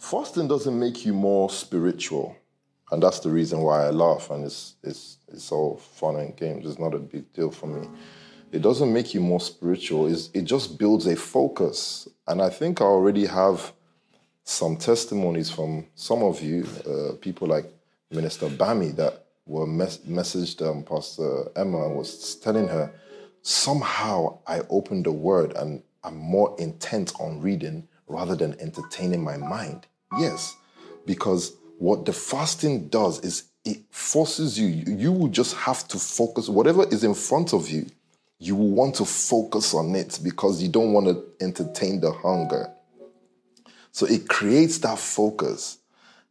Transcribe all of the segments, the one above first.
fasting doesn't make you more spiritual. And that's the reason why I laugh and it's, it's, it's all fun and games. It's not a big deal for me. It doesn't make you more spiritual. It's, it just builds a focus. And I think I already have some testimonies from some of you, uh, people like Minister Bami, that were mes- messaged um, Pastor Emma and was telling her, somehow I opened the word and I'm more intent on reading rather than entertaining my mind. Yes, because what the fasting does is it forces you, you will just have to focus, whatever is in front of you, you will want to focus on it because you don't want to entertain the hunger. So it creates that focus.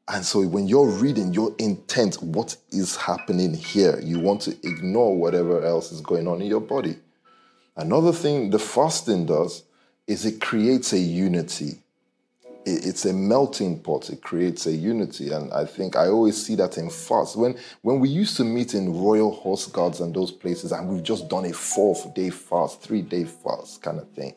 And so when you're reading, your intent, what is happening here? You want to ignore whatever else is going on in your body. Another thing the fasting does is it creates a unity. It's a melting pot. It creates a unity. And I think I always see that in fast. When, when we used to meet in Royal Horse Guards and those places, and we've just done a fourth day fast, three day fast kind of thing,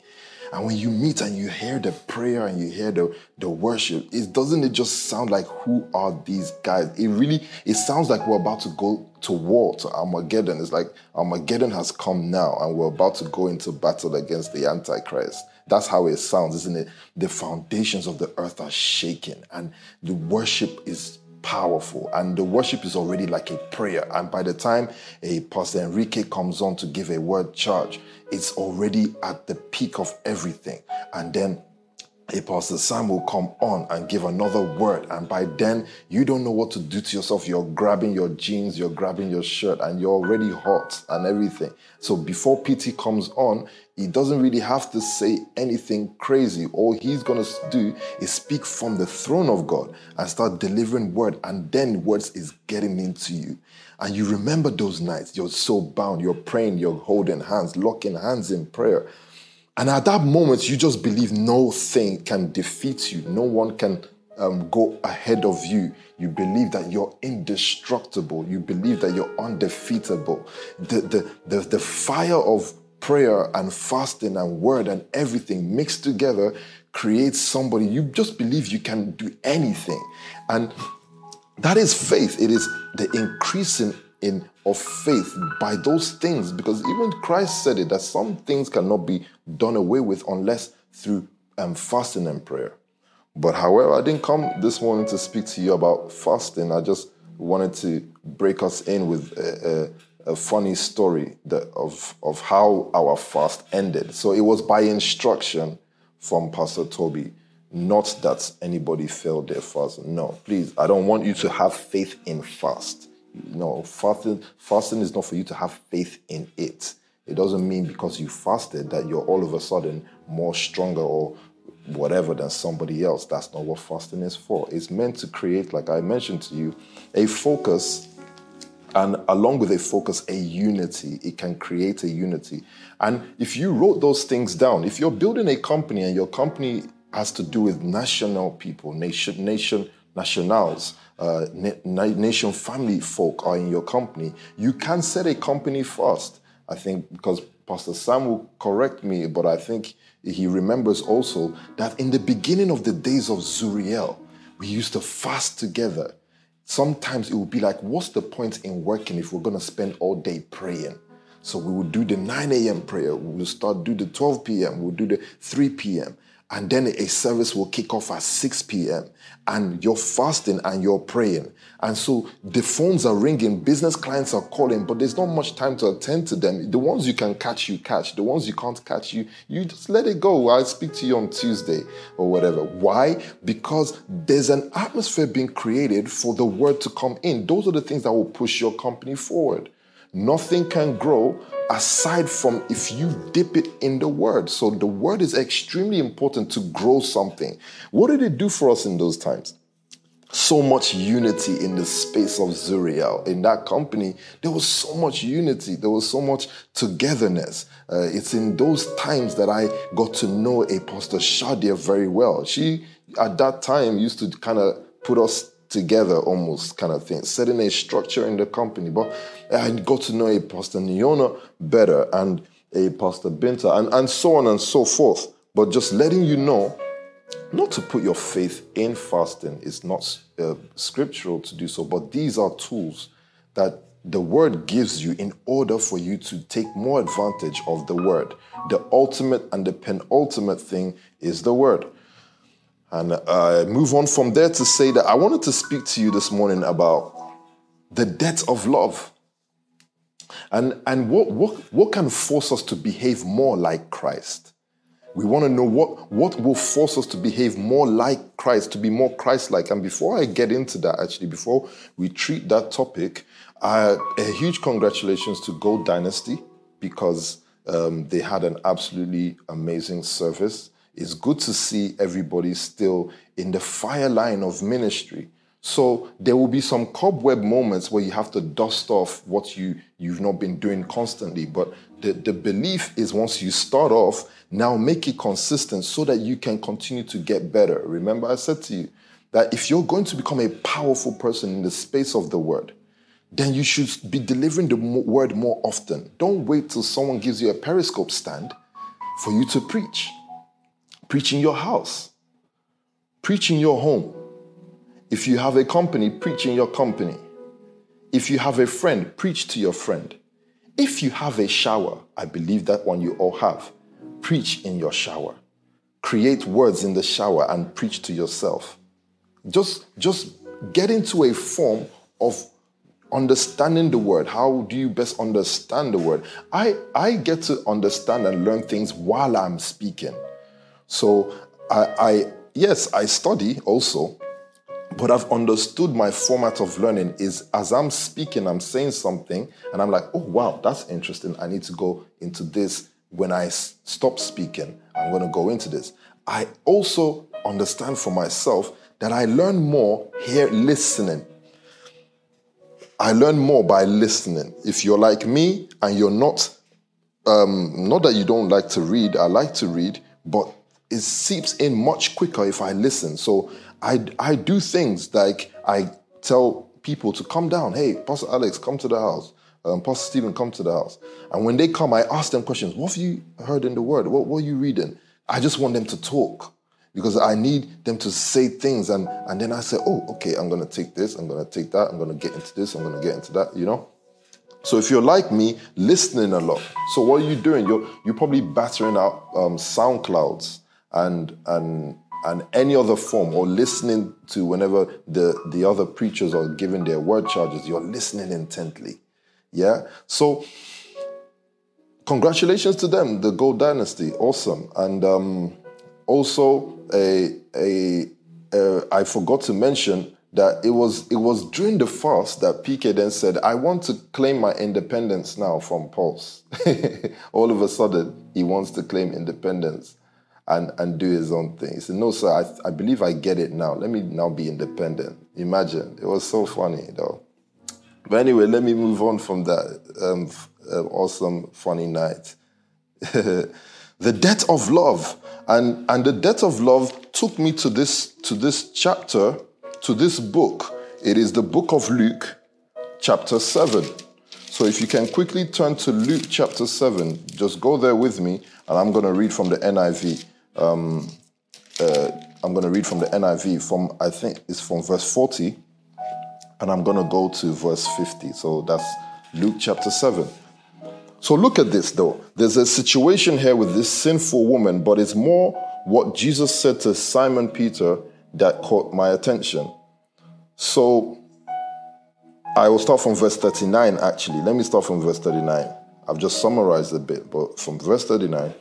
and when you meet and you hear the prayer and you hear the, the worship, it doesn't it just sound like who are these guys? It really it sounds like we're about to go to war, to Armageddon. It's like Armageddon has come now and we're about to go into battle against the Antichrist. That's how it sounds, isn't it? The foundations of the earth are shaking and the worship is powerful and the worship is already like a prayer and by the time a pastor enrique comes on to give a word charge it's already at the peak of everything and then pastor sam will come on and give another word and by then you don't know what to do to yourself you're grabbing your jeans you're grabbing your shirt and you're already hot and everything so before pt comes on he doesn't really have to say anything crazy. All he's going to do is speak from the throne of God and start delivering word, and then words is getting into you. And you remember those nights. You're so bound. You're praying, you're holding hands, locking hands in prayer. And at that moment, you just believe no thing can defeat you. No one can um, go ahead of you. You believe that you're indestructible. You believe that you're undefeatable. The, the, the, the fire of prayer and fasting and word and everything mixed together creates somebody you just believe you can do anything and that is faith it is the increasing in of faith by those things because even christ said it that some things cannot be done away with unless through um, fasting and prayer but however i didn't come this morning to speak to you about fasting i just wanted to break us in with a, a a funny story that, of, of how our fast ended. So it was by instruction from Pastor Toby, not that anybody failed their fast. No, please, I don't want you to have faith in fast. No, fasting, fasting is not for you to have faith in it. It doesn't mean because you fasted that you're all of a sudden more stronger or whatever than somebody else. That's not what fasting is for. It's meant to create, like I mentioned to you, a focus and along with a focus, a unity. It can create a unity. And if you wrote those things down, if you're building a company and your company has to do with national people, nation, nation, nationals, uh, nation family folk are in your company, you can set a company first. I think because Pastor Sam will correct me, but I think he remembers also that in the beginning of the days of Zuriel, we used to fast together sometimes it would be like, what's the point in working if we're going to spend all day praying? So we would do the 9 a.m. prayer, we'll start do the 12 p.m., we'll do the 3 p.m and then a service will kick off at 6 p.m. and you're fasting and you're praying. And so the phones are ringing, business clients are calling, but there's not much time to attend to them. The ones you can catch, you catch. The ones you can't catch, you you just let it go. I'll speak to you on Tuesday or whatever. Why? Because there's an atmosphere being created for the word to come in. Those are the things that will push your company forward. Nothing can grow aside from if you dip it in the word. So the word is extremely important to grow something. What did it do for us in those times? So much unity in the space of Zuriel. In that company, there was so much unity, there was so much togetherness. Uh, it's in those times that I got to know Apostle Shadia very well. She, at that time, used to kind of put us together almost kind of thing, setting a structure in the company. But I got to know a Pastor Niona better and a Pastor Binta and, and so on and so forth. But just letting you know not to put your faith in fasting. It's not uh, scriptural to do so, but these are tools that the word gives you in order for you to take more advantage of the word. The ultimate and the penultimate thing is the word. And I move on from there to say that I wanted to speak to you this morning about the debt of love. And, and what, what, what can force us to behave more like Christ? We want to know what, what will force us to behave more like Christ, to be more Christ like. And before I get into that, actually, before we treat that topic, uh, a huge congratulations to Gold Dynasty because um, they had an absolutely amazing service. It's good to see everybody still in the fire line of ministry. So there will be some cobweb moments where you have to dust off what you you've not been doing constantly. But the, the belief is once you start off, now make it consistent so that you can continue to get better. Remember, I said to you that if you're going to become a powerful person in the space of the word, then you should be delivering the word more often. Don't wait till someone gives you a periscope stand for you to preach. Preach in your house, preach in your home. If you have a company, preach in your company. If you have a friend, preach to your friend. If you have a shower, I believe that one you all have, preach in your shower. Create words in the shower and preach to yourself. Just, just get into a form of understanding the word how do you best understand the word i i get to understand and learn things while i'm speaking so i i yes i study also but i've understood my format of learning is as i'm speaking i'm saying something and i'm like oh wow that's interesting. I need to go into this when i stop speaking. I'm going to go into this. I also understand for myself that i learn more here listening. I learn more by listening. If you're like me and you're not, um, not that you don't like to read, I like to read, but it seeps in much quicker if I listen. So I, I do things like I tell people to come down. Hey, Pastor Alex, come to the house. Um, Pastor Stephen, come to the house. And when they come, I ask them questions. What have you heard in the word? What, what are you reading? I just want them to talk because I need them to say things. And, and then I say, oh, okay, I'm going to take this, I'm going to take that, I'm going to get into this, I'm going to get into that, you know? So if you're like me, listening a lot. So what are you doing? You're, you're probably battering out um, SoundClouds and, and, and any other form or listening to whenever the, the other preachers are giving their word charges, you're listening intently. Yeah? So congratulations to them, the Gold Dynasty. Awesome. And um, also a, a, a I forgot to mention that it was it was during the fast that PK then said, "I want to claim my independence now from Pulse." All of a sudden, he wants to claim independence and and do his own thing. He said, "No, sir, I, I believe I get it now. Let me now be independent." Imagine it was so funny though. But anyway, let me move on from that um, uh, awesome funny night. the debt of love and, and the debt of love took me to this, to this chapter, to this book. It is the book of Luke, chapter 7. So if you can quickly turn to Luke chapter 7, just go there with me, and I'm going to read from the NIV. Um, uh, I'm going to read from the NIV from, I think it's from verse 40, and I'm going to go to verse 50. So that's Luke chapter 7. So look at this though. There's a situation here with this sinful woman, but it's more what Jesus said to Simon Peter that caught my attention. So I will start from verse 39 actually. Let me start from verse 39. I've just summarized a bit, but from verse 39,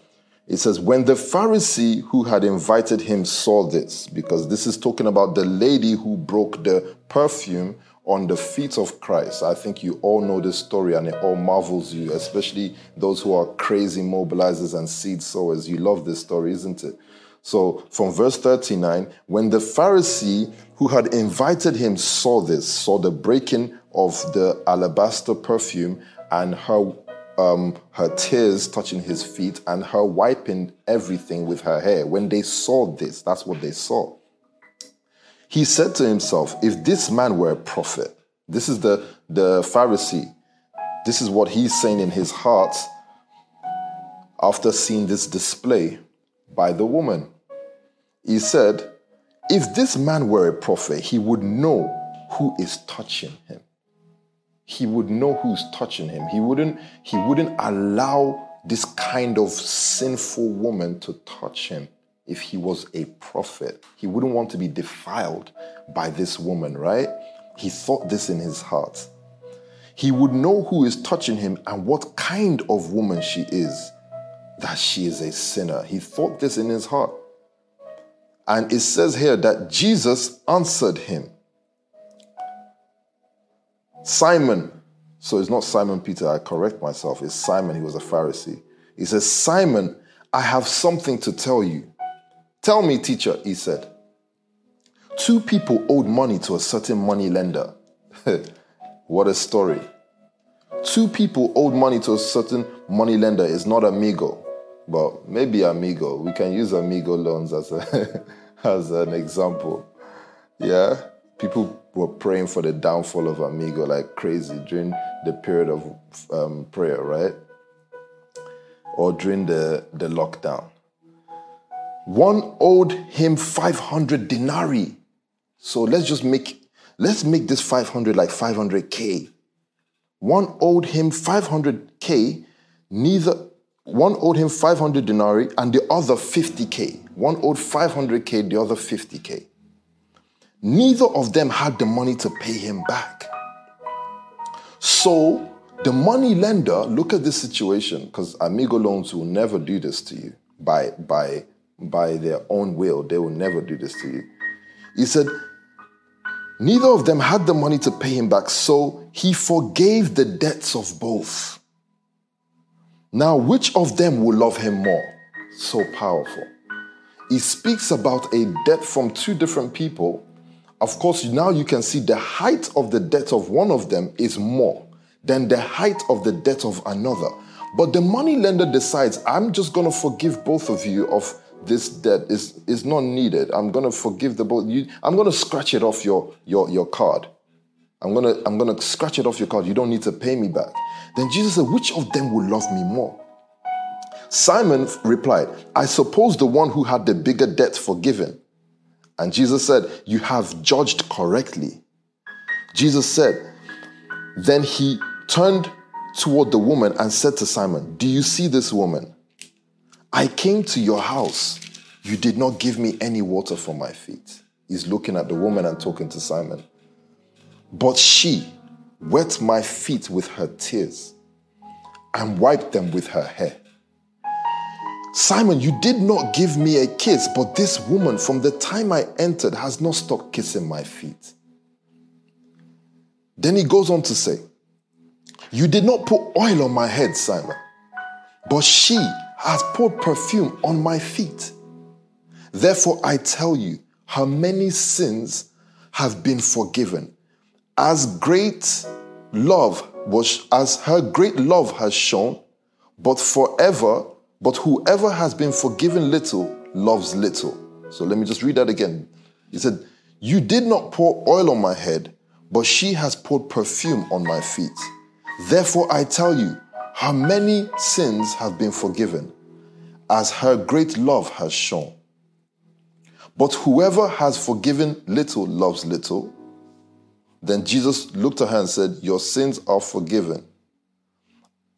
it says, When the Pharisee who had invited him saw this, because this is talking about the lady who broke the perfume on the feet of Christ. I think you all know this story and it all marvels you, especially those who are crazy mobilizers and seed sowers. You love this story, isn't it? So from verse 39, when the Pharisee who had invited him saw this, saw the breaking of the alabaster perfume and her um, her tears touching his feet and her wiping everything with her hair. When they saw this, that's what they saw. He said to himself, If this man were a prophet, this is the, the Pharisee, this is what he's saying in his heart after seeing this display by the woman. He said, if this man were a prophet, he would know who is touching him. He would know who's touching him. He wouldn't, he wouldn't allow this kind of sinful woman to touch him if he was a prophet. He wouldn't want to be defiled by this woman, right? He thought this in his heart. He would know who is touching him and what kind of woman she is, that she is a sinner. He thought this in his heart. And it says here that Jesus answered him. Simon, so it's not Simon Peter, I correct myself, it's Simon, he was a Pharisee. He says, Simon, I have something to tell you. Tell me, teacher, he said. Two people owed money to a certain money lender. what a story. Two people owed money to a certain money lender is not amigo, but maybe amigo. We can use amigo loans as, a as an example. Yeah, people were praying for the downfall of amigo like crazy during the period of um, prayer, right? Or during the, the lockdown. One owed him 500 denarii. So let's just make let's make this 500 like 500k. One owed him 500k, neither one owed him 500 denarii and the other 50k. One owed 500k, the other 50k. Neither of them had the money to pay him back. So the money lender, look at this situation, because Amigo loans will never do this to you by, by by their own will. They will never do this to you. He said, Neither of them had the money to pay him back, so he forgave the debts of both. Now, which of them will love him more? So powerful. He speaks about a debt from two different people. Of course, now you can see the height of the debt of one of them is more than the height of the debt of another. But the money lender decides, I'm just going to forgive both of you of this debt is, is not needed. I'm gonna forgive the both. You, I'm gonna scratch it off your, your, your card. I'm gonna, I'm gonna scratch it off your card. You don't need to pay me back. Then Jesus said, Which of them will love me more? Simon replied, I suppose the one who had the bigger debt forgiven. And Jesus said, You have judged correctly. Jesus said, Then he turned toward the woman and said to Simon, Do you see this woman? I came to your house. You did not give me any water for my feet. He's looking at the woman and talking to Simon. But she wet my feet with her tears and wiped them with her hair. Simon, you did not give me a kiss, but this woman, from the time I entered, has not stopped kissing my feet. Then he goes on to say, You did not put oil on my head, Simon, but she has poured perfume on my feet. Therefore, I tell you, her many sins have been forgiven. As great love was, as her great love has shown, but forever, but whoever has been forgiven little loves little. So let me just read that again. He said, You did not pour oil on my head, but she has poured perfume on my feet. Therefore, I tell you, her many sins have been forgiven, as her great love has shown. But whoever has forgiven little loves little. Then Jesus looked at her and said, Your sins are forgiven.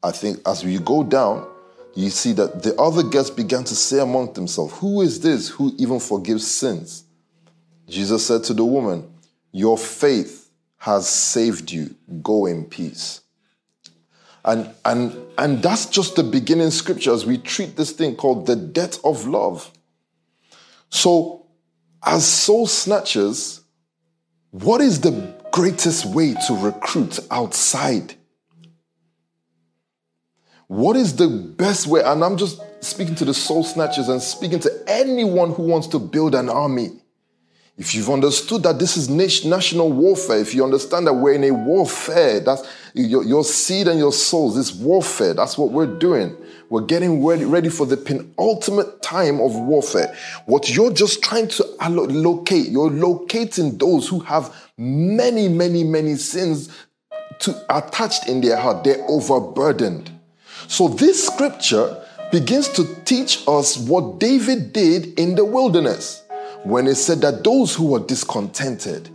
I think as we go down, you see that the other guests began to say among themselves, Who is this who even forgives sins? Jesus said to the woman, Your faith has saved you. Go in peace. And, and, and that's just the beginning scripture as we treat this thing called the debt of love. So, as soul snatchers, what is the greatest way to recruit outside? What is the best way? And I'm just speaking to the soul snatchers and speaking to anyone who wants to build an army. If you've understood that this is national warfare, if you understand that we're in a warfare, that's your, your seed and your souls, this warfare, that's what we're doing. We're getting ready, for the penultimate time of warfare. What you're just trying to locate, you're locating those who have many, many, many sins to, attached in their heart. They're overburdened. So this scripture begins to teach us what David did in the wilderness. when it said that those who were discontented,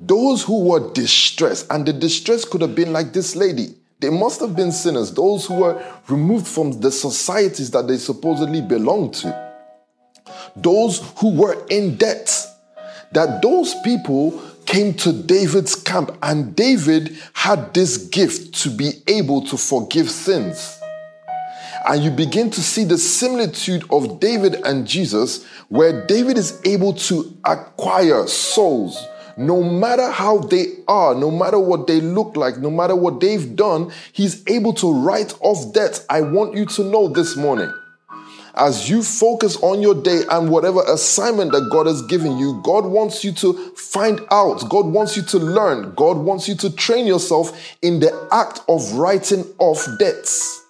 those who were distressed, and the distress could have been like this lady. They must have been sinners, those who were removed from the societies that they supposedly belonged to, those who were in debt. That those people came to David's camp, and David had this gift to be able to forgive sins. And you begin to see the similitude of David and Jesus, where David is able to acquire souls no matter how they are, no matter what they look like, no matter what they've done, he's able to write off debt. I want you to know this morning. As you focus on your day and whatever assignment that God has given you, God wants you to find out. God wants you to learn. God wants you to train yourself in the act of writing off debts.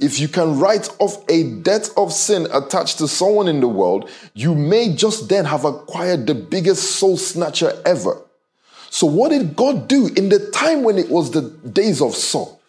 If you can write off a debt of sin attached to someone in the world, you may just then have acquired the biggest soul snatcher ever. So, what did God do in the time when it was the days of Saul?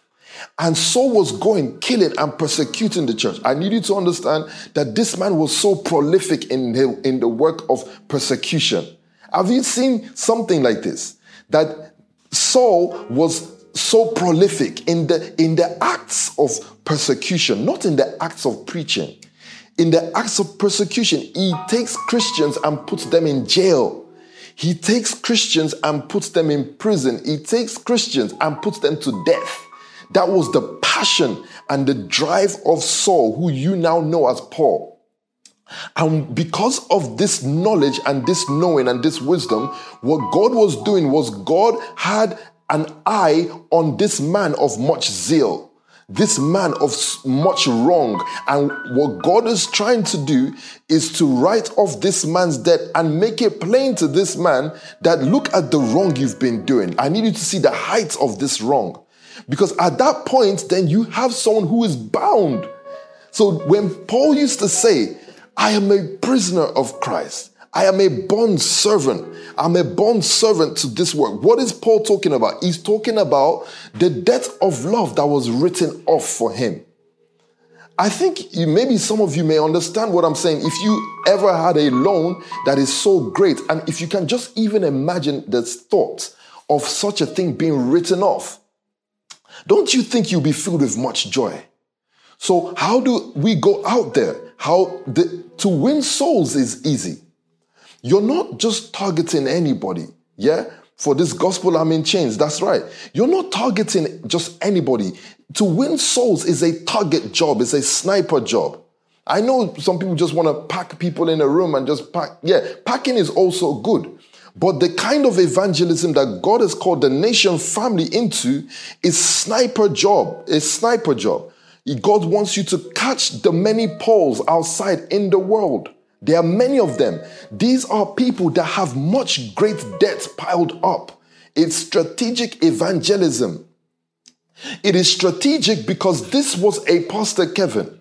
And Saul was going, killing, and persecuting the church. I need you to understand that this man was so prolific in the, in the work of persecution. Have you seen something like this? That Saul was so prolific in the in the acts of persecution, not in the acts of preaching. In the acts of persecution, he takes Christians and puts them in jail. He takes Christians and puts them in prison. He takes Christians and puts them to death. That was the passion and the drive of Saul, who you now know as Paul. And because of this knowledge and this knowing and this wisdom, what God was doing was God had an eye on this man of much zeal this man of much wrong. And what God is trying to do is to write off this man's debt and make it plain to this man that look at the wrong you've been doing. I need you to see the height of this wrong. Because at that point, then you have someone who is bound. So when Paul used to say, I am a prisoner of Christ, I am a bond servant. I'm a bond servant to this work. What is Paul talking about? He's talking about the debt of love that was written off for him. I think you, maybe some of you may understand what I'm saying. If you ever had a loan that is so great, and if you can just even imagine the thought of such a thing being written off, don't you think you'll be filled with much joy? So, how do we go out there? How the, to win souls is easy. You're not just targeting anybody, yeah? For this gospel, I'm in chains. That's right. You're not targeting just anybody. To win souls is a target job, it's a sniper job. I know some people just want to pack people in a room and just pack. Yeah, packing is also good. But the kind of evangelism that God has called the nation family into is sniper job. A sniper job. God wants you to catch the many Pauls outside in the world. There are many of them. These are people that have much great debt piled up. It's strategic evangelism. It is strategic because this was a Pastor Kevin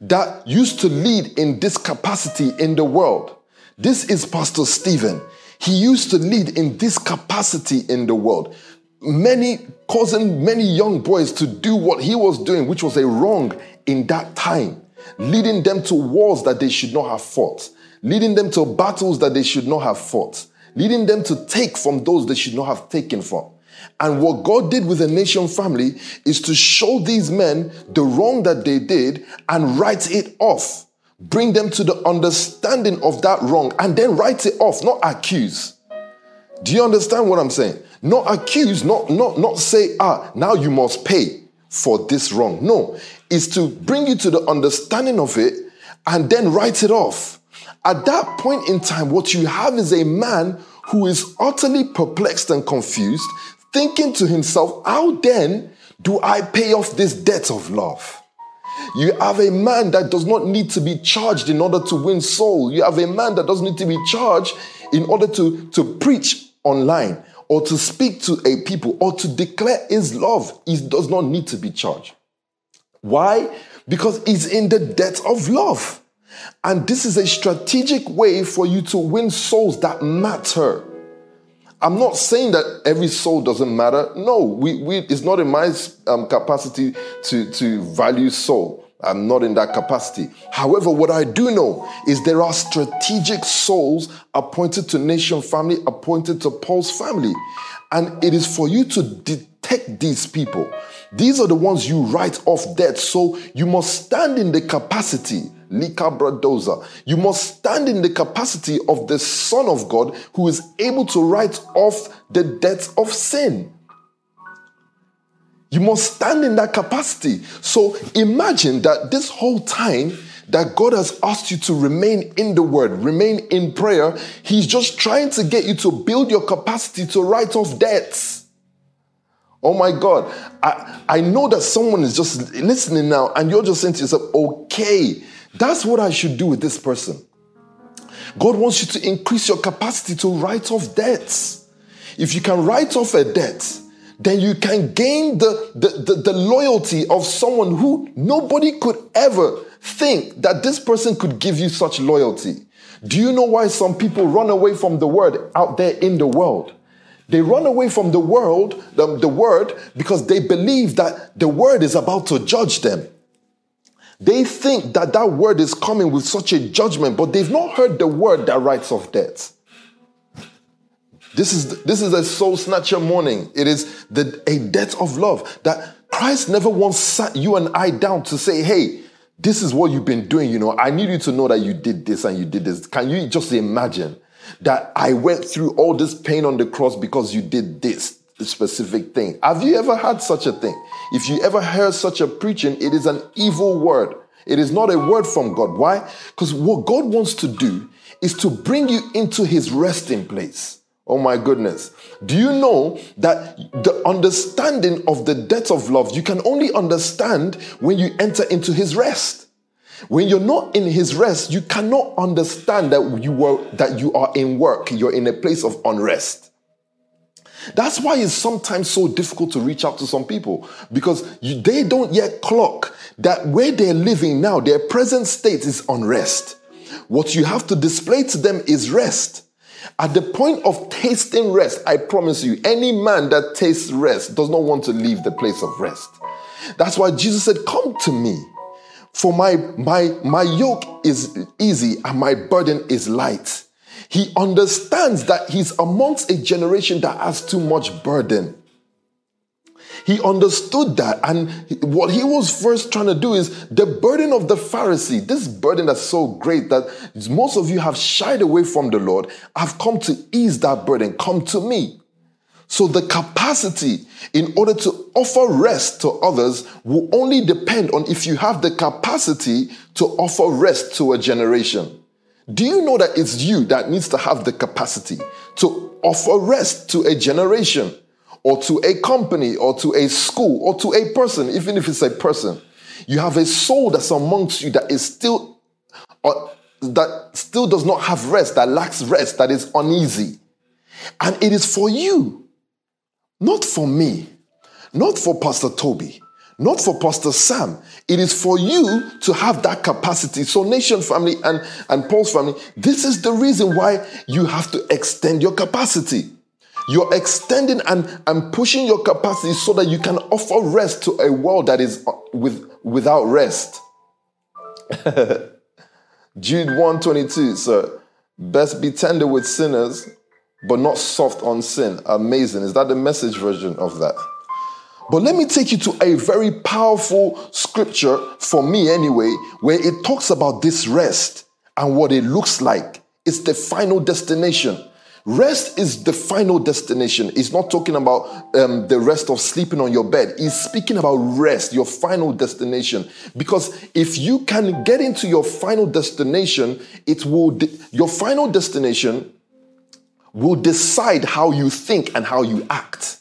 that used to lead in this capacity in the world. This is Pastor Stephen. He used to lead in this capacity in the world. Many causing many young boys to do what he was doing, which was a wrong in that time leading them to wars that they should not have fought, leading them to battles that they should not have fought, leading them to take from those they should not have taken from. And what God did with the nation family is to show these men the wrong that they did and write it off. Bring them to the understanding of that wrong and then write it off, not accuse. Do you understand what I'm saying? Not accuse, not, not, not say, ah, now you must pay for this wrong. No, is to bring you to the understanding of it and then write it off. At that point in time, what you have is a man who is utterly perplexed and confused, thinking to himself, How then do I pay off this debt of love? You have a man that does not need to be charged in order to win soul. You have a man that doesn't need to be charged in order to, to preach online or to speak to a people or to declare his love. He does not need to be charged. Why? Because he's in the debt of love. And this is a strategic way for you to win souls that matter. I'm not saying that every soul doesn't matter. No, we, we, it's not in my um, capacity to, to value soul. I'm not in that capacity. However, what I do know is there are strategic souls appointed to Nation family, appointed to Paul's family. And it is for you to detect these people. These are the ones you write off debt. So you must stand in the capacity, Lika Bradoza. You must stand in the capacity of the Son of God who is able to write off the debts of sin. You must stand in that capacity. So imagine that this whole time that God has asked you to remain in the word, remain in prayer, He's just trying to get you to build your capacity to write off debts. Oh my God. I, I know that someone is just listening now and you're just saying to yourself, okay, that's what I should do with this person. God wants you to increase your capacity to write off debts. If you can write off a debt, then you can gain the, the, the, the, loyalty of someone who nobody could ever think that this person could give you such loyalty. Do you know why some people run away from the word out there in the world? They run away from the world, the, the word, because they believe that the word is about to judge them. They think that that word is coming with such a judgment, but they've not heard the word that writes of debts. This is, this is a soul snatcher morning. It is the, a debt of love that Christ never once sat you and I down to say, hey, this is what you've been doing. You know, I need you to know that you did this and you did this. Can you just imagine that I went through all this pain on the cross because you did this specific thing? Have you ever had such a thing? If you ever heard such a preaching, it is an evil word. It is not a word from God. Why? Because what God wants to do is to bring you into his resting place. Oh my goodness. Do you know that the understanding of the depth of love you can only understand when you enter into his rest? When you're not in his rest, you cannot understand that you were that you are in work, you're in a place of unrest. That's why it's sometimes so difficult to reach out to some people because you, they don't yet clock that where they're living now, their present state is unrest. What you have to display to them is rest. At the point of tasting rest, I promise you, any man that tastes rest does not want to leave the place of rest. That's why Jesus said, Come to me, for my, my, my yoke is easy and my burden is light. He understands that he's amongst a generation that has too much burden. He understood that. And what he was first trying to do is the burden of the Pharisee, this burden that's so great that most of you have shied away from the Lord. I've come to ease that burden. Come to me. So the capacity in order to offer rest to others will only depend on if you have the capacity to offer rest to a generation. Do you know that it's you that needs to have the capacity to offer rest to a generation? Or to a company or to a school or to a person, even if it's a person. You have a soul that's amongst you that is still uh, that still does not have rest, that lacks rest, that is uneasy. And it is for you, not for me, not for Pastor Toby, not for Pastor Sam. It is for you to have that capacity. So, Nation family and, and Paul's family, this is the reason why you have to extend your capacity. You're extending and, and pushing your capacity so that you can offer rest to a world that is uh, with, without rest. Jude 122, so best be tender with sinners, but not soft on sin. Amazing. Is that the message version of that? But let me take you to a very powerful scripture, for me anyway, where it talks about this rest and what it looks like. It's the final destination. Rest is the final destination. He's not talking about um, the rest of sleeping on your bed. He's speaking about rest, your final destination. Because if you can get into your final destination, it will, de- your final destination will decide how you think and how you act.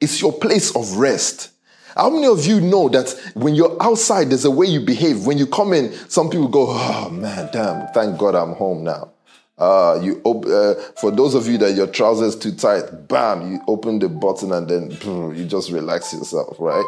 It's your place of rest. How many of you know that when you're outside, there's a way you behave? When you come in, some people go, Oh man, damn, thank God I'm home now. Uh, you op- uh, for those of you that your trousers too tight, bam, you open the button and then you just relax yourself, right?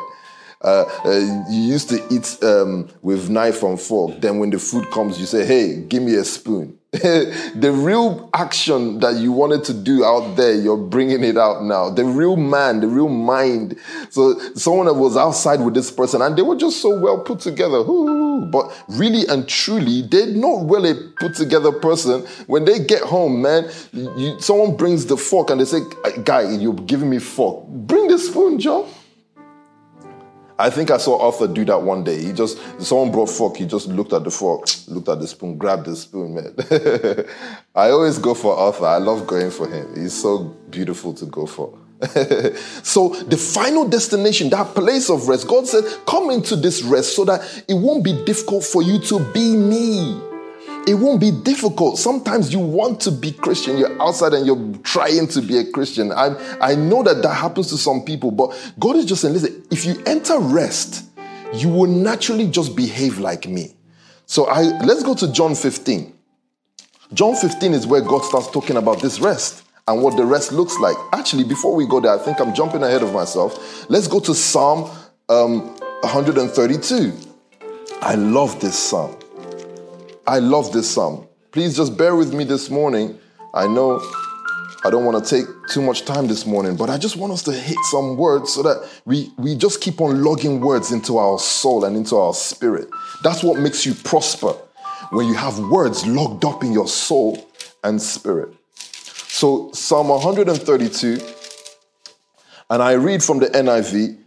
Uh, uh, you used to eat um, with knife and fork. Then when the food comes, you say, "Hey, give me a spoon." the real action that you wanted to do out there, you're bringing it out now. The real man, the real mind. So someone that was outside with this person, and they were just so well put together. Ooh, but really and truly, they're not really put together person. When they get home, man, you, someone brings the fork and they say, "Guy, you're giving me fork. Bring the spoon, Joe." I think I saw Arthur do that one day. He just, someone brought fork, he just looked at the fork, looked at the spoon, grabbed the spoon, man. I always go for Arthur. I love going for him. He's so beautiful to go for. so the final destination, that place of rest, God said, come into this rest so that it won't be difficult for you to be me it won't be difficult. Sometimes you want to be Christian, you're outside and you're trying to be a Christian. I, I know that that happens to some people, but God is just saying, listen, if you enter rest, you will naturally just behave like me. So I let's go to John 15. John 15 is where God starts talking about this rest and what the rest looks like. Actually, before we go there, I think I'm jumping ahead of myself. Let's go to Psalm um, 132. I love this psalm. I love this psalm. Please just bear with me this morning. I know I don't want to take too much time this morning, but I just want us to hit some words so that we, we just keep on logging words into our soul and into our spirit. That's what makes you prosper when you have words logged up in your soul and spirit. So, Psalm 132, and I read from the NIV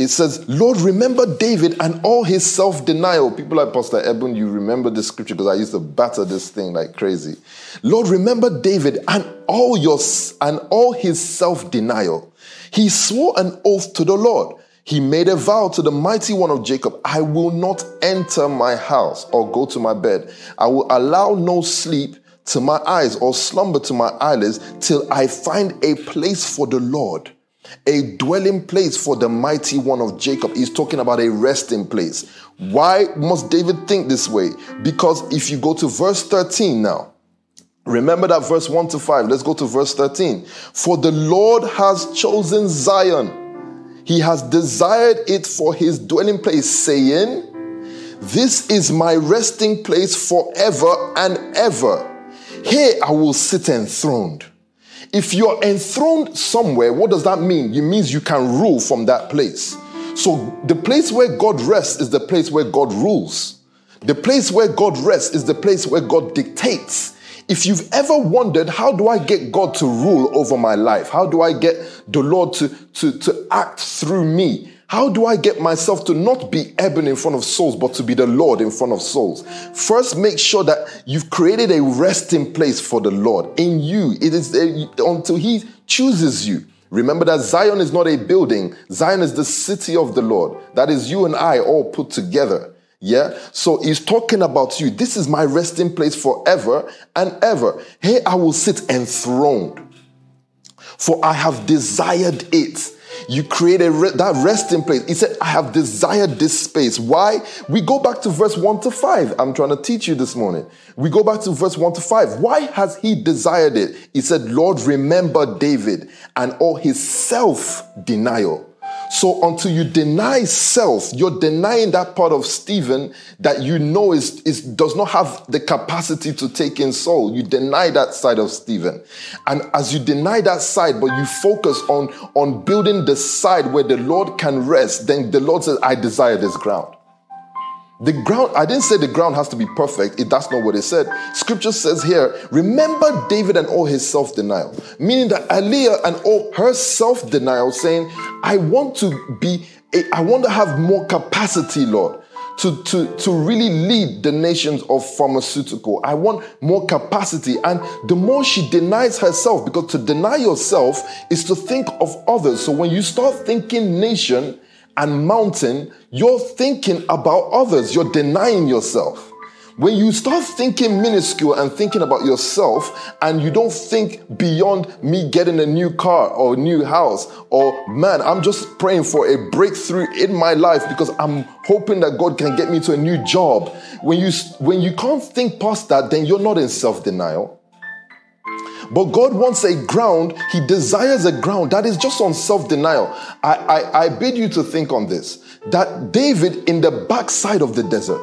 it says, Lord, remember David and all his self denial. People like Pastor Eben, you remember this scripture because I used to batter this thing like crazy. Lord, remember David and all your and all his self denial. He swore an oath to the Lord. He made a vow to the mighty one of Jacob I will not enter my house or go to my bed. I will allow no sleep to my eyes or slumber to my eyelids till I find a place for the Lord a dwelling place for the mighty one of Jacob. He's talking about a resting place. Why must David think this way? Because if you go to verse 13 now, remember that verse 1 to 5. Let's go to verse 13. For the Lord has chosen Zion, he has desired it for his dwelling place, saying, This is my resting place forever and ever. Here I will sit enthroned. If you're enthroned somewhere, what does that mean? It means you can rule from that place. So the place where God rests is the place where God rules. The place where God rests is the place where God dictates. If you've ever wondered, how do I get God to rule over my life? How do I get the Lord to, to, to act through me? How do I get myself to not be Eben in front of souls, but to be the Lord in front of souls? First, make sure that you've created a resting place for the Lord in you. It is a, until He chooses you. Remember that Zion is not a building, Zion is the city of the Lord. That is you and I all put together. Yeah. So he's talking about you. This is my resting place forever and ever. Here I will sit enthroned, for I have desired it you created re- that resting place. He said, I have desired this space. Why? We go back to verse 1 to 5. I'm trying to teach you this morning. We go back to verse 1 to 5. Why has he desired it? He said, Lord, remember David and all his self denial. So until you deny self, you're denying that part of Stephen that you know is, is does not have the capacity to take in soul. You deny that side of Stephen. And as you deny that side, but you focus on, on building the side where the Lord can rest, then the Lord says, I desire this ground. The ground, I didn't say the ground has to be perfect. It, that's not what it said. Scripture says here, remember David and all his self denial. Meaning that Aliyah and all her self denial, saying, I want to be, a, I want to have more capacity, Lord, to, to, to really lead the nations of pharmaceutical. I want more capacity. And the more she denies herself, because to deny yourself is to think of others. So when you start thinking nation, and mountain, you're thinking about others, you're denying yourself. When you start thinking minuscule and thinking about yourself, and you don't think beyond me getting a new car or a new house, or man, I'm just praying for a breakthrough in my life because I'm hoping that God can get me to a new job. When you when you can't think past that, then you're not in self-denial. But God wants a ground, He desires a ground that is just on self denial. I, I, I bid you to think on this that David in the backside of the desert,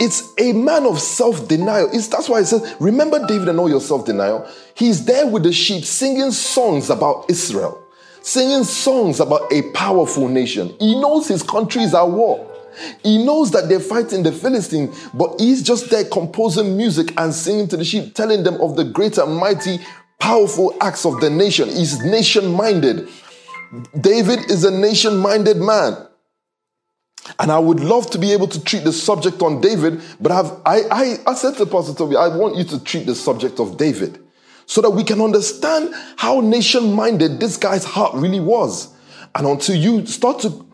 it's a man of self denial. That's why it says, Remember David and all your self denial. He's there with the sheep singing songs about Israel, singing songs about a powerful nation. He knows his country is at war. He knows that they're fighting the Philistine, but he's just there composing music and singing to the sheep, telling them of the great and mighty, powerful acts of the nation. He's nation minded. David is a nation minded man. And I would love to be able to treat the subject on David, but I've, I, I, I said to the Pastor Toby, I want you to treat the subject of David so that we can understand how nation minded this guy's heart really was. And until you start to,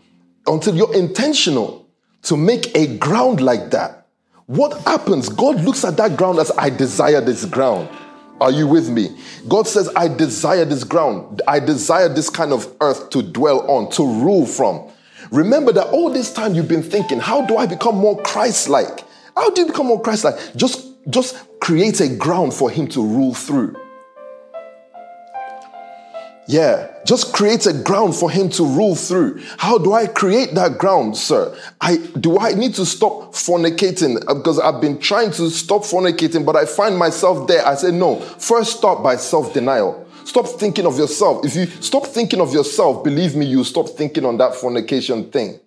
until you're intentional to make a ground like that, what happens? God looks at that ground as I desire this ground. Are you with me? God says, I desire this ground. I desire this kind of earth to dwell on, to rule from. Remember that all this time you've been thinking, how do I become more Christ like? How do you become more Christ like? Just, just create a ground for Him to rule through. Yeah, just create a ground for him to rule through. How do I create that ground, sir? I do I need to stop fornicating uh, because I've been trying to stop fornicating, but I find myself there. I say no. First, stop by self-denial. Stop thinking of yourself. If you stop thinking of yourself, believe me, you stop thinking on that fornication thing.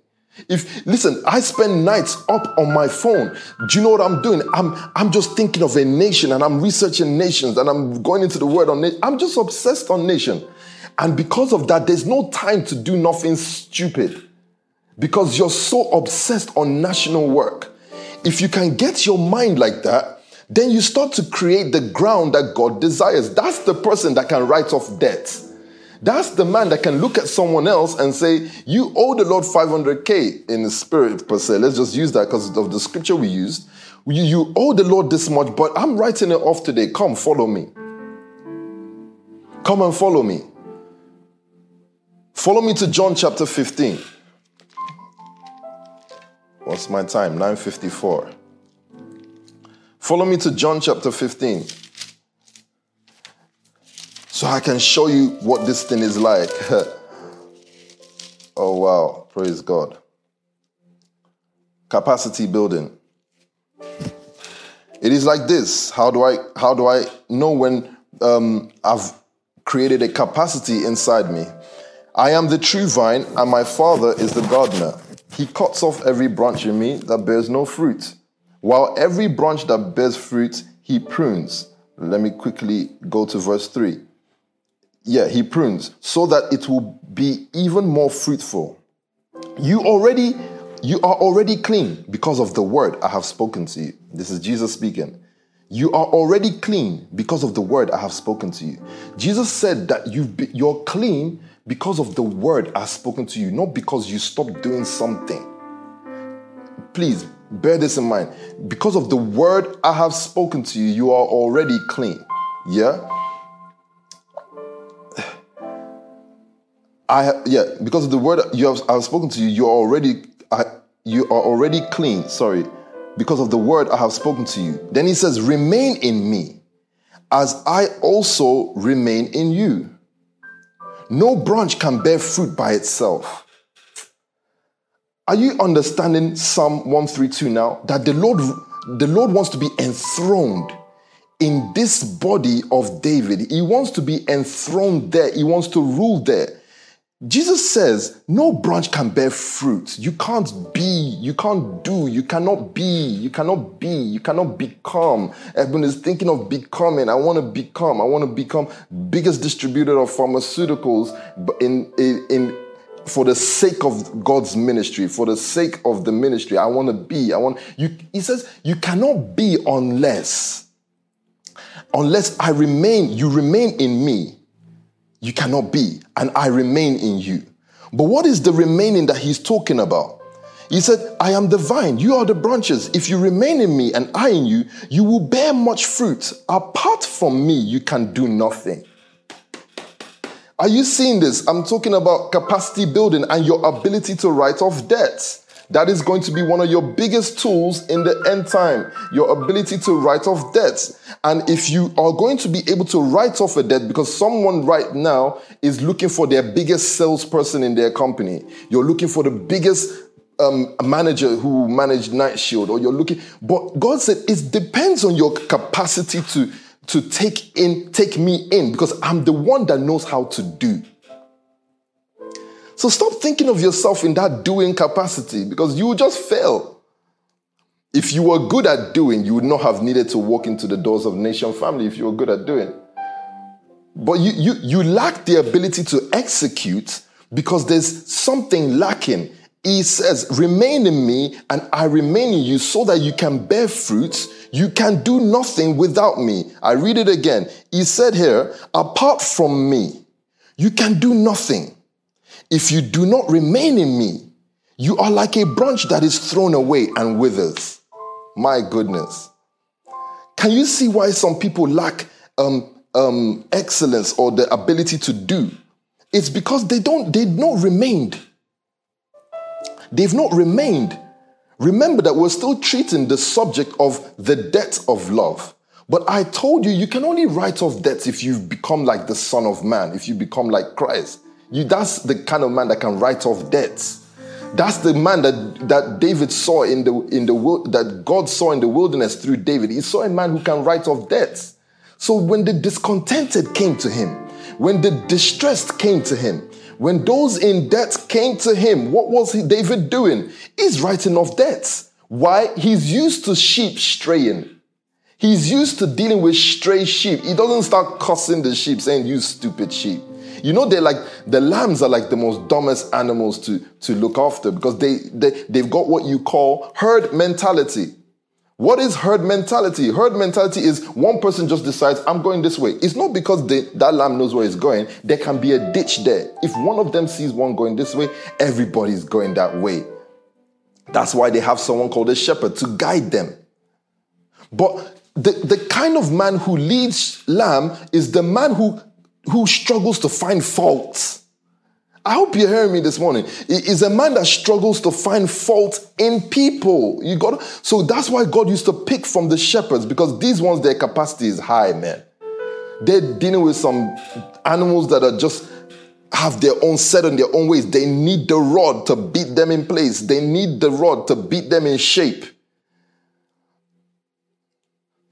If listen, I spend nights up on my phone. Do you know what I'm doing? I'm I'm just thinking of a nation and I'm researching nations and I'm going into the word on it. I'm just obsessed on nation. And because of that, there's no time to do nothing stupid. Because you're so obsessed on national work. If you can get your mind like that, then you start to create the ground that God desires. That's the person that can write off debt. That's the man that can look at someone else and say, You owe the Lord 500K in the spirit, per se. Let's just use that because of the scripture we used. You, you owe the Lord this much, but I'm writing it off today. Come, follow me. Come and follow me. Follow me to John chapter 15. What's my time? 954. Follow me to John chapter 15 so I can show you what this thing is like. oh, wow. Praise God. Capacity building. It is like this. How do I how do I know when um, I've created a capacity inside me? I am the true vine, and my Father is the gardener. He cuts off every branch in me that bears no fruit, while every branch that bears fruit, he prunes. Let me quickly go to verse 3. Yeah, he prunes so that it will be even more fruitful. You already you are already clean because of the word I have spoken to you. This is Jesus speaking. You are already clean because of the word I have spoken to you. Jesus said that you you're clean because of the word I've spoken to you, not because you stopped doing something. Please bear this in mind. Because of the word I have spoken to you, you are already clean. Yeah? I yeah, because of the word you have I have spoken to you, you are already I, you are already clean. Sorry, because of the word I have spoken to you. Then he says, "Remain in me, as I also remain in you." No branch can bear fruit by itself. Are you understanding Psalm 132 now? That the Lord, the Lord wants to be enthroned in this body of David. He wants to be enthroned there. He wants to rule there. Jesus says, no branch can bear fruit. You can't be, you can't do, you cannot be, you cannot be, you cannot become. Everyone is thinking of becoming. I want to become, I want to become biggest distributor of pharmaceuticals in, in, in for the sake of God's ministry, for the sake of the ministry. I want to be, I want, you, he says, you cannot be unless, unless I remain, you remain in me you cannot be, and I remain in you. But what is the remaining that he's talking about? He said, I am the vine, you are the branches. If you remain in me and I in you, you will bear much fruit. Apart from me, you can do nothing. Are you seeing this? I'm talking about capacity building and your ability to write off debts. That is going to be one of your biggest tools in the end time, your ability to write off debts. And if you are going to be able to write off a debt because someone right now is looking for their biggest salesperson in their company, you're looking for the biggest um, manager who managed Night Shield, or you're looking, but God said it depends on your capacity to to take in, take me in, because I'm the one that knows how to do. So stop thinking of yourself in that doing capacity because you will just fail. If you were good at doing, you would not have needed to walk into the doors of Nation Family if you were good at doing. But you, you, you lack the ability to execute because there's something lacking. He says, Remain in me and I remain in you so that you can bear fruits. You can do nothing without me. I read it again. He said here, Apart from me, you can do nothing. If you do not remain in me, you are like a branch that is thrown away and withers. My goodness. Can you see why some people lack um, um, excellence or the ability to do? It's because they don't, they've not remained. They've not remained. Remember that we're still treating the subject of the debt of love. But I told you, you can only write off debts if you've become like the Son of Man, if you become like Christ. You, that's the kind of man that can write off debts. That's the man that, that David saw in the in the that God saw in the wilderness through David. He saw a man who can write off debts. So when the discontented came to him, when the distressed came to him, when those in debt came to him, what was he, David doing? He's writing off debts. Why? He's used to sheep straying. He's used to dealing with stray sheep. He doesn't start cussing the sheep, saying, You stupid sheep. You know, they're like the lambs are like the most dumbest animals to, to look after because they, they they've got what you call herd mentality. What is herd mentality? Herd mentality is one person just decides, I'm going this way. It's not because they, that lamb knows where it's going. There can be a ditch there. If one of them sees one going this way, everybody's going that way. That's why they have someone called a shepherd to guide them. But the, the kind of man who leads lamb is the man who who struggles to find faults. I hope you're hearing me this morning. Is a man that struggles to find fault in people. You got so that's why God used to pick from the shepherds because these ones their capacity is high, man. They're dealing with some animals that are just have their own set in their own ways. They need the rod to beat them in place. They need the rod to beat them in shape.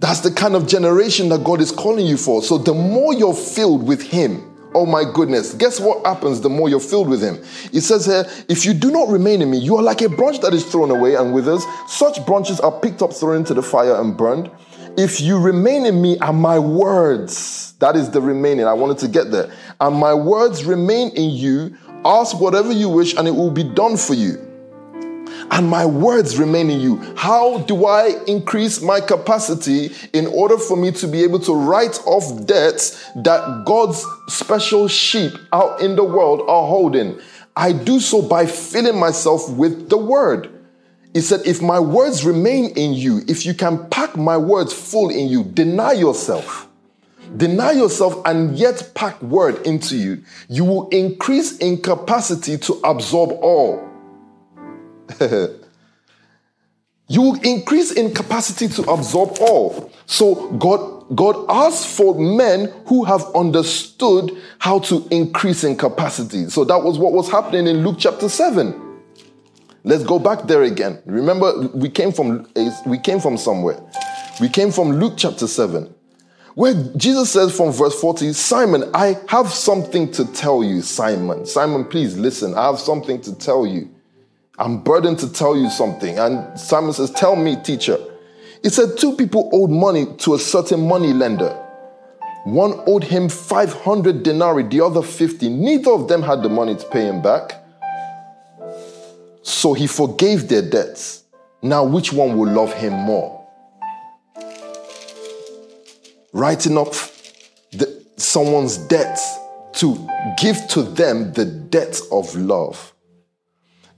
That's the kind of generation that God is calling you for. So the more you're filled with Him, oh my goodness, guess what happens the more you're filled with Him? It says here, if you do not remain in me, you are like a branch that is thrown away and withers. Such branches are picked up, thrown into the fire, and burned. If you remain in me and my words, that is the remaining, I wanted to get there, and my words remain in you, ask whatever you wish and it will be done for you and my words remain in you. How do I increase my capacity in order for me to be able to write off debts that God's special sheep out in the world are holding? I do so by filling myself with the word. He said, If my words remain in you, if you can pack my words full in you, deny yourself. Deny yourself and yet pack word into you. You will increase in capacity to absorb all. you increase in capacity to absorb all. So God God asks for men who have understood how to increase in capacity. So that was what was happening in Luke chapter 7. Let's go back there again. Remember we came from we came from somewhere. We came from Luke chapter 7. Where Jesus says from verse 40, Simon, I have something to tell you, Simon. Simon, please listen. I have something to tell you. I'm burdened to tell you something. And Simon says, Tell me, teacher. He said, Two people owed money to a certain money lender. One owed him 500 denarii, the other 50. Neither of them had the money to pay him back. So he forgave their debts. Now, which one will love him more? Writing up the, someone's debts to give to them the debt of love.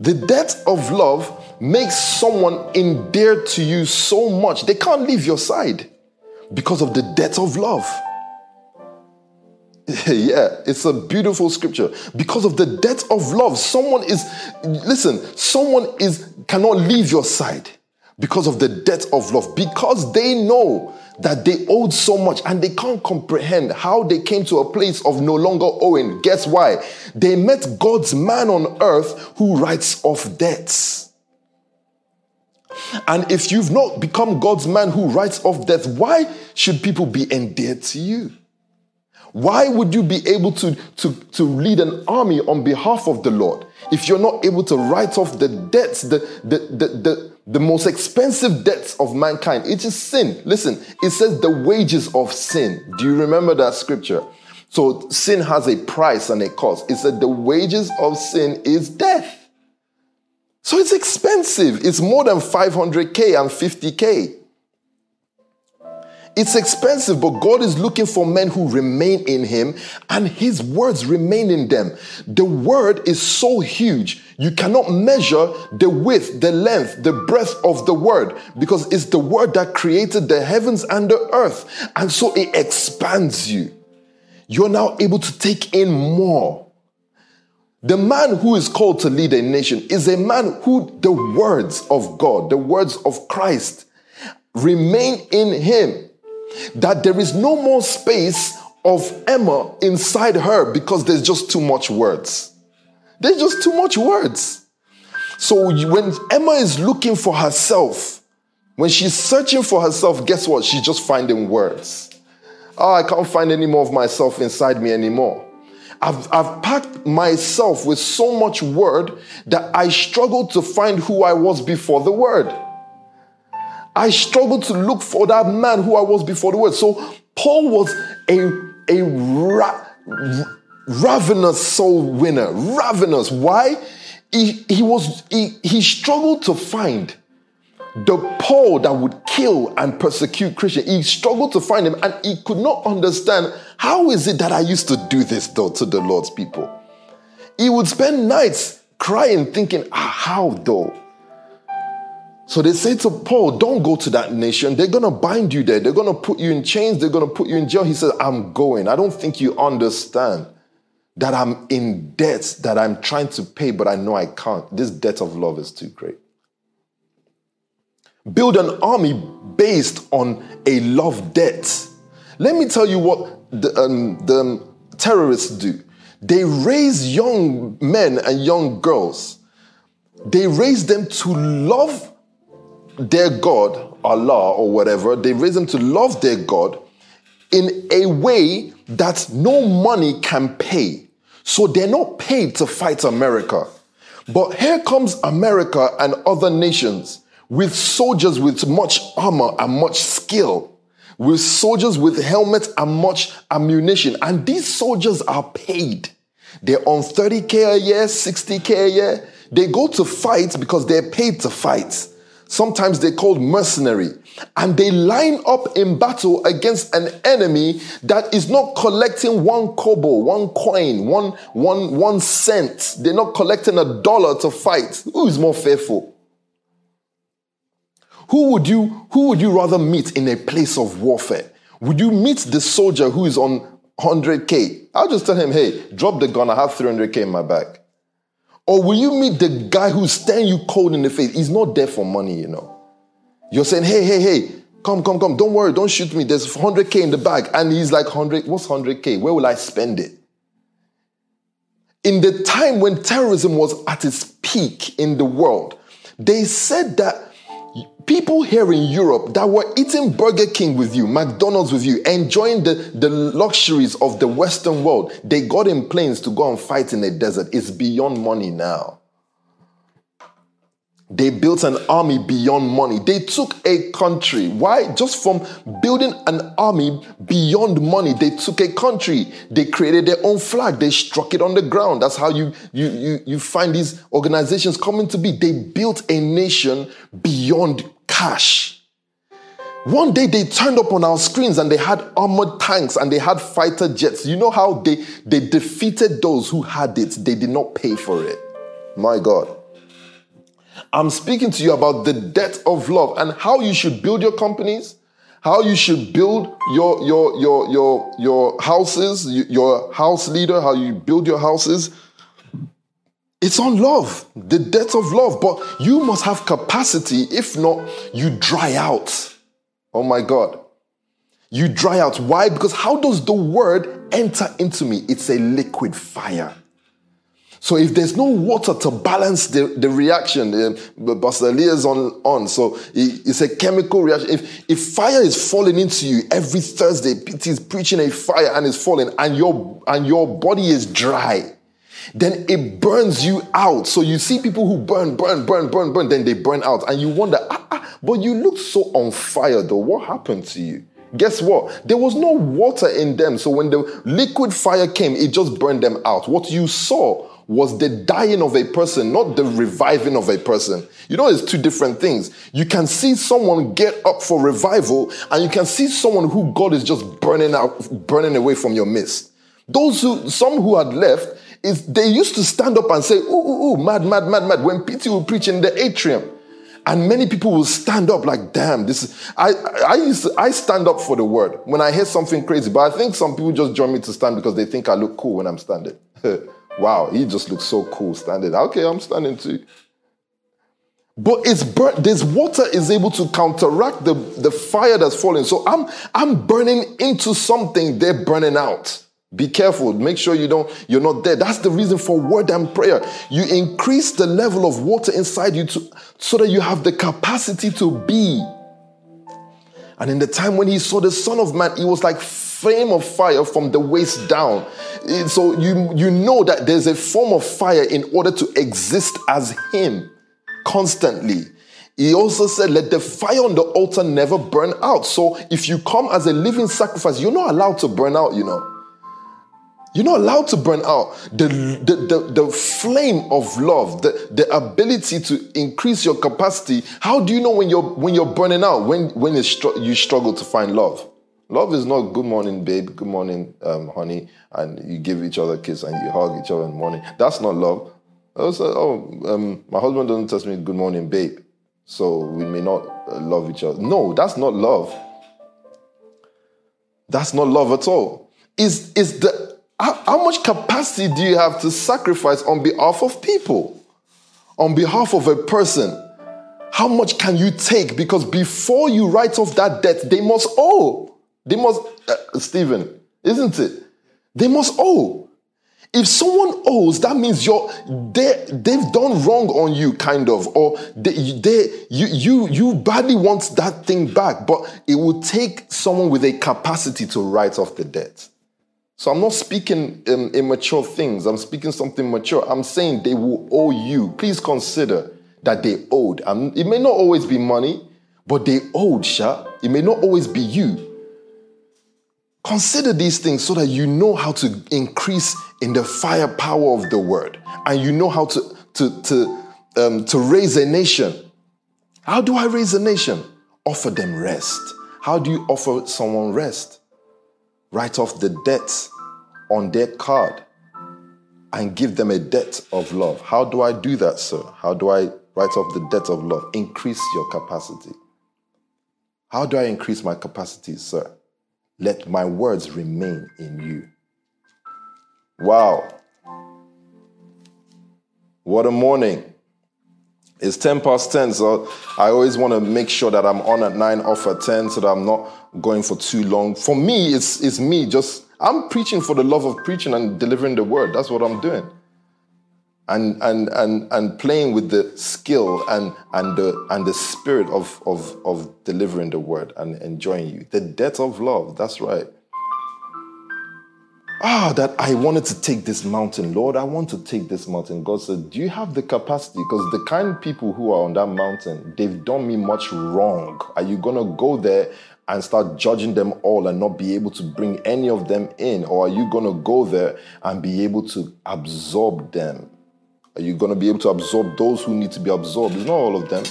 The debt of love makes someone endeared to you so much they can't leave your side because of the debt of love. yeah, it's a beautiful scripture. Because of the debt of love, someone is, listen, someone is, cannot leave your side because of the debt of love, because they know that they owed so much and they can't comprehend how they came to a place of no longer owing. Guess why? They met God's man on earth who writes off debts. And if you've not become God's man who writes off debts, why should people be endeared to you? Why would you be able to, to, to lead an army on behalf of the Lord if you're not able to write off the debts, the, the, the, the, the most expensive debts of mankind? It is sin. Listen, it says the wages of sin. Do you remember that scripture? So sin has a price and a cost. It said the wages of sin is death. So it's expensive. It's more than 500K and 50K. It's expensive, but God is looking for men who remain in Him and His words remain in them. The word is so huge, you cannot measure the width, the length, the breadth of the word because it's the word that created the heavens and the earth. And so it expands you. You're now able to take in more. The man who is called to lead a nation is a man who the words of God, the words of Christ, remain in him that there is no more space of Emma inside her because there's just too much words. There's just too much words. So when Emma is looking for herself, when she's searching for herself, guess what? She's just finding words. Oh, I can't find any more of myself inside me anymore. I've, I've packed myself with so much word that I struggle to find who I was before the word. I struggled to look for that man who I was before the word. So Paul was a, a ra- ravenous soul winner. Ravenous. Why? He, he was he, he struggled to find the Paul that would kill and persecute Christians. He struggled to find him and he could not understand how is it that I used to do this though to the Lord's people. He would spend nights crying, thinking, ah, how though? So they say to Paul, Don't go to that nation. They're going to bind you there. They're going to put you in chains. They're going to put you in jail. He says, I'm going. I don't think you understand that I'm in debt that I'm trying to pay, but I know I can't. This debt of love is too great. Build an army based on a love debt. Let me tell you what the, um, the terrorists do. They raise young men and young girls. They raise them to love their God, Allah or whatever, they raise them to love their God in a way that no money can pay. So they're not paid to fight America. But here comes America and other nations with soldiers with much armor and much skill, with soldiers with helmets and much ammunition. And these soldiers are paid. They're on 30K a year, 60K a year. They go to fight because they're paid to fight. Sometimes they're called mercenary. And they line up in battle against an enemy that is not collecting one kobo, one coin, one, one, one cent. They're not collecting a dollar to fight. Who is more faithful? Who would you, who would you rather meet in a place of warfare? Would you meet the soldier who is on 100K? I'll just tell him, hey, drop the gun. I have 300K in my bag. Or will you meet the guy who's staring you cold in the face? He's not there for money, you know. You're saying, hey, hey, hey, come, come, come, don't worry, don't shoot me. There's 100K in the bag. And he's like, 100, what's 100K? Where will I spend it? In the time when terrorism was at its peak in the world, they said that people here in Europe that were eating Burger King with you, McDonald's with you, enjoying the, the luxuries of the Western world, they got in planes to go and fight in the desert. It's beyond money now. They built an army beyond money. They took a country. Why? Just from building an army beyond money, they took a country. They created their own flag. They struck it on the ground. That's how you, you, you, you find these organizations coming to be. They built a nation beyond cash. One day they turned up on our screens and they had armored tanks and they had fighter jets. You know how they, they defeated those who had it? They did not pay for it. My God. I'm speaking to you about the debt of love and how you should build your companies, how you should build your your your your your houses, your house leader, how you build your houses. It's on love, the depth of love, but you must have capacity. If not, you dry out. Oh my God. You dry out. Why? Because how does the word enter into me? It's a liquid fire. So if there's no water to balance the, the reaction, uh, Pastor is on, on. So it's a chemical reaction. If, if fire is falling into you every Thursday, PT is preaching a fire and it's falling and your, and your body is dry, then it burns you out. So you see people who burn, burn, burn, burn, burn, then they burn out. And you wonder, ah, ah, but you look so on fire though. What happened to you? Guess what? There was no water in them. So when the liquid fire came, it just burned them out. What you saw was the dying of a person, not the reviving of a person. You know, it's two different things. You can see someone get up for revival, and you can see someone who God is just burning out, burning away from your midst. Those who, some who had left, is they used to stand up and say, ooh, ooh, ooh, mad, mad, mad, mad, when PT will preach in the atrium. And many people will stand up like, damn, this is, I, I used to, I stand up for the word when I hear something crazy, but I think some people just join me to stand because they think I look cool when I'm standing. Wow, he just looks so cool standing. Okay, I'm standing too. But it's burnt, this water is able to counteract the, the fire that's falling. So I'm I'm burning into something they're burning out. Be careful. Make sure you don't, you're not there. That's the reason for word and prayer. You increase the level of water inside you to, so that you have the capacity to be. And in the time when he saw the Son of Man, he was like flame of fire from the waist down. Eh, so you, you know that there's a form of fire in order to exist as Him constantly. He also said, Let the fire on the altar never burn out. So if you come as a living sacrifice, you're not allowed to burn out, you know. You're not allowed to burn out. The, the, the, the, flame of love, the, the ability to increase your capacity. How do you know when you're when you're burning out? When when you struggle to find love? Love is not good morning, babe, good morning, um, honey, and you give each other a kiss and you hug each other in the morning. That's not love. Also, oh, um, my husband doesn't tell me good morning, babe, so we may not uh, love each other. No, that's not love. That's not love at all. Is is the how, how much capacity do you have to sacrifice on behalf of people, on behalf of a person? How much can you take? Because before you write off that debt, they must owe. They must, uh, Stephen, isn't it? They must owe. If someone owes, that means you're they they've done wrong on you, kind of, or they, they you you you badly want that thing back, but it will take someone with a capacity to write off the debt. So I'm not speaking um, immature things. I'm speaking something mature. I'm saying they will owe you. Please consider that they owed. Um, it may not always be money, but they owed, Sha. It may not always be you. Consider these things so that you know how to increase in the firepower of the word and you know how to, to, to, um, to raise a nation. How do I raise a nation? Offer them rest. How do you offer someone rest? Write off the debt on their card and give them a debt of love. How do I do that, sir? How do I write off the debt of love? Increase your capacity. How do I increase my capacity, sir? Let my words remain in you. Wow. What a morning. It's 10 past 10, so I always want to make sure that I'm on at 9, off at 10, so that I'm not going for too long. For me, it's, it's me just, I'm preaching for the love of preaching and delivering the word. That's what I'm doing and and and and playing with the skill and and the and the spirit of of of delivering the word and enjoying you. The debt of love that's right. Ah that i wanted to take this mountain. Lord i want to take this mountain. God said do you have the capacity? Because the kind of people who are on that mountain they've done me much wrong. Are you going to go there and start judging them all and not be able to bring any of them in? Or are you going to go there and be able to absorb them are you going to be able to absorb those who need to be absorbed? It's not all of them.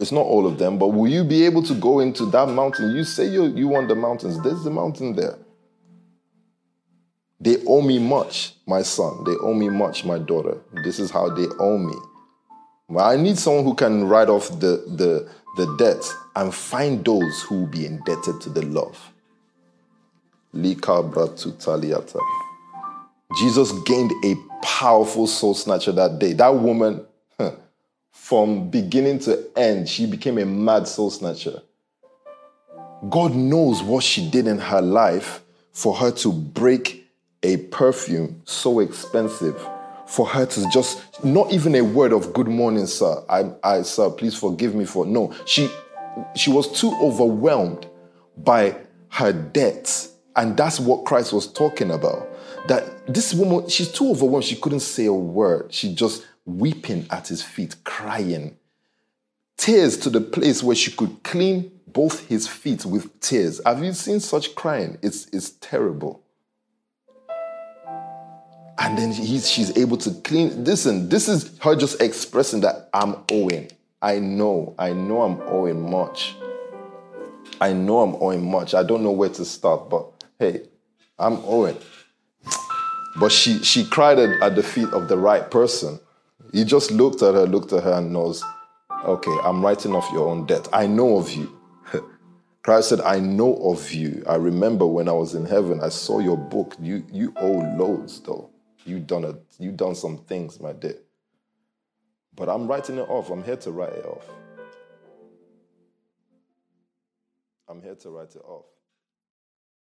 It's not all of them, but will you be able to go into that mountain? You say you, you want the mountains. There's the mountain there. They owe me much, my son. They owe me much, my daughter. This is how they owe me. I need someone who can write off the, the, the debt and find those who will be indebted to the love. Jesus gained a powerful soul snatcher that day. That woman, from beginning to end, she became a mad soul snatcher. God knows what she did in her life for her to break a perfume so expensive, for her to just not even a word of good morning, sir. I, I sir, please forgive me for no. She she was too overwhelmed by her debts. And that's what Christ was talking about. That this woman, she's too overwhelmed. She couldn't say a word. She just weeping at his feet, crying. Tears to the place where she could clean both his feet with tears. Have you seen such crying? It's, it's terrible. And then he's, she's able to clean. Listen, this is her just expressing that I'm owing. I know, I know I'm owing much. I know I'm owing much. I don't know where to start, but hey, I'm owing. But she, she cried at the feet of the right person. He just looked at her, looked at her, and knows, okay, I'm writing off your own debt. I know of you. Christ said, I know of you. I remember when I was in heaven, I saw your book. You, you owe loads, though. You done a, you done some things, my dear. But I'm writing it off. I'm here to write it off. I'm here to write it off.